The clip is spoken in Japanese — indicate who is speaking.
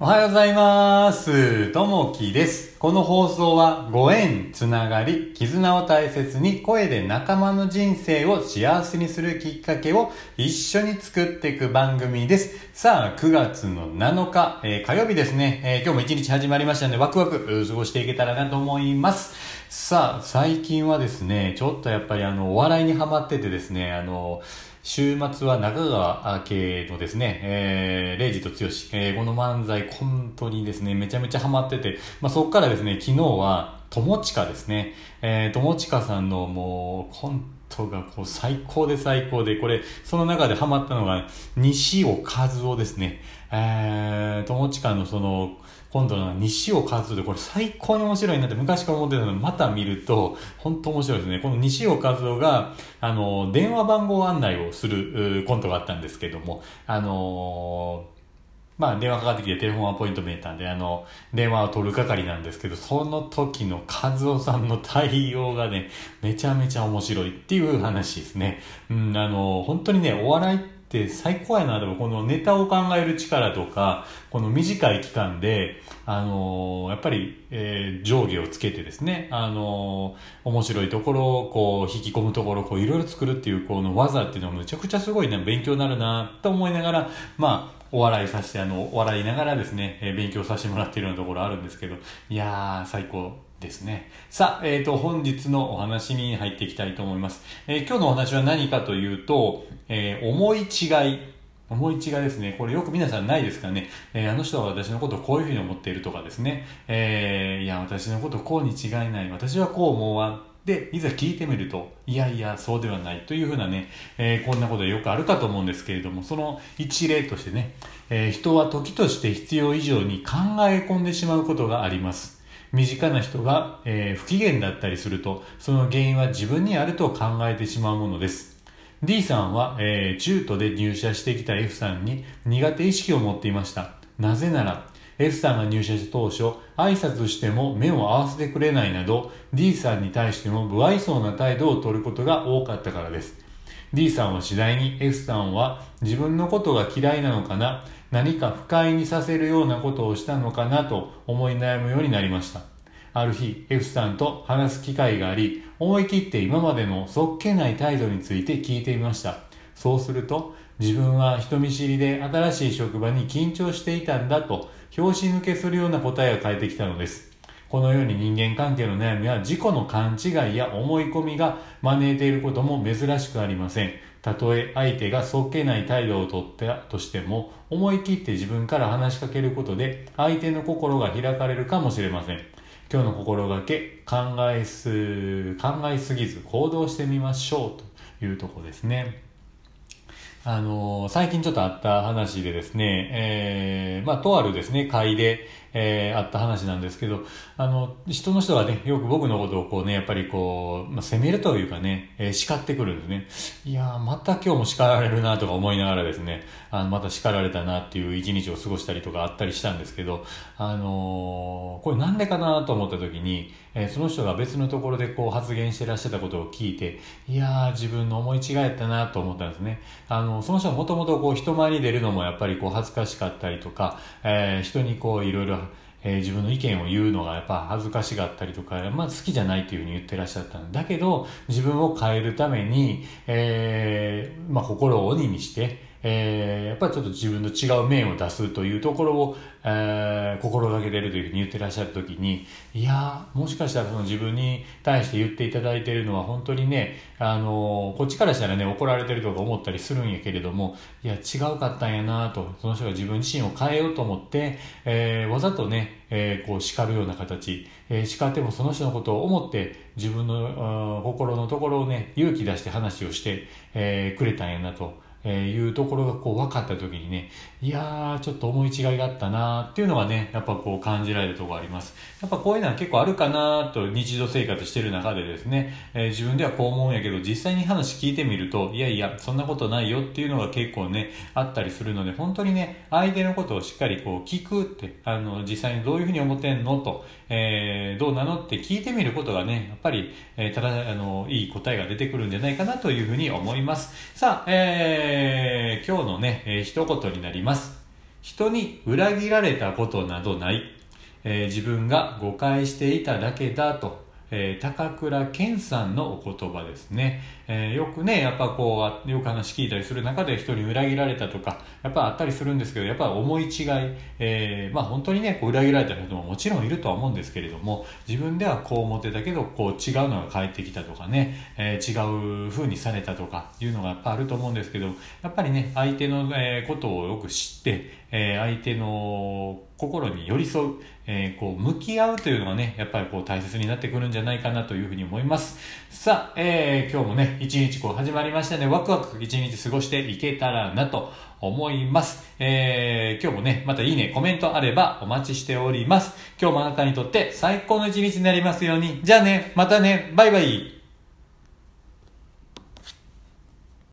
Speaker 1: おはようございます。ともきです。この放送はご縁、つながり、絆を大切に声で仲間の人生を幸せにするきっかけを一緒に作っていく番組です。さあ、9月の7日、えー火曜日ですね、えー今日も一日始まりましたのでワクワク過ごしていけたらなと思います。さあ、最近はですね、ちょっとやっぱりあの、お笑いにハマっててですね、あの、週末は中川家のですね、えー、レイジと剛、えー、この漫才、本当にですね、めちゃめちゃハマってて、まあ、そっからですね、昨日は、友近ですね、えー、友近さんのもう、コントがこう最高で最高で、これ、その中でハマったのが、西尾和夫ですね、えー、友近のその、今度の西尾和夫でこれ最高に面白いなって昔から思ってたのでまた見ると本当面白いですね。この西尾和夫があの電話番号案内をするコントがあったんですけどもあのーまあ電話かかってきてテレフォンアポイントメーターであの電話を取る係なんですけどその時の和夫さんの対応がねめちゃめちゃ面白いっていう話ですね。うん、あの本当にねお笑いって最高やなでもこのネタを考える力とかこの短い期間であのやっぱり、えー上下をつけてですねあの面白いところをこう引き込むところをこういろいろ作るっていうこの技っていうのはむちゃくちゃすごいね勉強になるなと思いながらまあお笑いさせてあのお笑いながらですね、え勉強させてもらっているようなところあるんですけどいやー最高ですね。さあ、えっ、と、本日のお話に入っていきたいと思います。えー今日のお話は何かというと、えー思い違い。思い違いですね。これよく皆さんないですかね。えーあの人は私のことをこういうふうに思っているとかですね。えーいや、私のことこうに違いない。私はこう思うわ。で、いざ聞いてみると、いやいや、そうではないというふうなね、えーこんなことよくあるかと思うんですけれども、その一例としてね、えー人は時として必要以上に考え込んでしまうことがあります。身近な人が、えー不機嫌だったりすると、その原因は自分にあると考えてしまうものです。D さんは、えー中途で入社してきた F さんに苦手意識を持っていました。なぜなら、F さんが入社した当初、挨拶しても目を合わせてくれないなど、D さんに対しても不愛想な態度を取ることが多かったからです。D さんは次第に F さんは自分のことが嫌いなのかな、何か不快にさせるようなことをしたのかなと思い悩むようになりました。ある日、F さんと話す機会があり、思い切って今までのそっけない態度について聞いてみました。そうすると、自分は人見知りで新しい職場に緊張していたんだと、拍子抜けするような答えが返ってきたのです。このように人間関係の悩みは自己の勘違いや思い込みが招いていることも珍しくありません。たとえ相手がそっけない態度をとったとしても、思い切って自分から話しかけることで相手の心が開かれるかもしれません。今日の心がけ、考えす、考えすぎず行動してみましょうというところですね。あの最近ちょっとあった話でですね、えーまあ、とあるですね、会で、えーあった話なんですけど、あの、人の人がね、よく僕のことをこうね、やっぱりこう、まあ、責めるというかね、えー叱ってくるんですね。いやー、また今日も叱られるなとか思いながらですね、あの、また叱られたなっていう一日を過ごしたりとかあったりしたんですけど、あのーこれなんでかなと思った時に、えーその人が別のところでこう発言してらっしゃったことを聞いて、いやー、自分の思い違いやったなと思ったんですね。あの、その人はもともとこう人前に出るのもやっぱりこう恥ずかしかったりとか、えー人にこういろいろえー自分の意見を言うのがやっぱ恥ずかしがったりとか、まあ好きじゃないっていうふうに言ってらっしゃったんだけど、自分を変えるために、えーまあ心を鬼にして、えーやっぱりちょっと自分の違う面を出すというところを、えー心がけてるというふうに言ってらっしゃるときに、いやー、もしかしたらその自分に対して言っていただいているのは本当にね、あのーこっちからしたらね、怒られてるとか思ったりするんやけれども、いや、違うかったんやなと、その人が自分自身を変えようと思って、えーわざとね、えーこう叱るような形、えー叱ってもその人のことを思って自分の心のところをね、勇気出して話をして、えーくれたんやなと。えーいうところがこう分かった時にね、いやー、ちょっと思い違いがあったなーっていうのがね、やっぱこう感じられるところあります。やっぱこういうのは結構あるかなーと日常生活してる中でですね、えー自分ではこう思うんやけど、実際に話聞いてみると、いやいや、そんなことないよっていうのが結構ね、あったりするので、本当にね、相手のことをしっかりこう聞くって、あの、実際にどういうふうに思ってんのと、えーどうなのって聞いてみることがね、やっぱり、えーただ、あの、いい答えが出てくるんじゃないかなというふうに思います。さあ、えー今日のね、えー一言になります。人に裏切られたことなどない。えー、自分が誤解していただけだとえー、高倉健さんのお言葉ですね。えー、よくね、やっぱこう、よく話聞いたりする中で人に裏切られたとか、やっぱあったりするんですけど、やっぱ思い違い、えー、まあ本当にね、こう裏切られた人ももちろんいるとは思うんですけれども、自分ではこう思ってたけど、こう違うのが返ってきたとかね、えー、違う風にされたとかいうのがやっぱあると思うんですけど、やっぱりね、相手の、えことをよく知って、え相手の心に寄り添う、えー、こう、向き合うというのがね、やっぱりこう大切になってくるんじゃないかなというふうに思います。さあ、えー、今日もねね、一日こう始まりましたね、ワクワク一日過ごしていけたらなと思います。えー、今日もね、またいいね、コメントあればお待ちしております。今日もあなたにとって最高の一日になりますように。じゃあね、またね、バイバイ。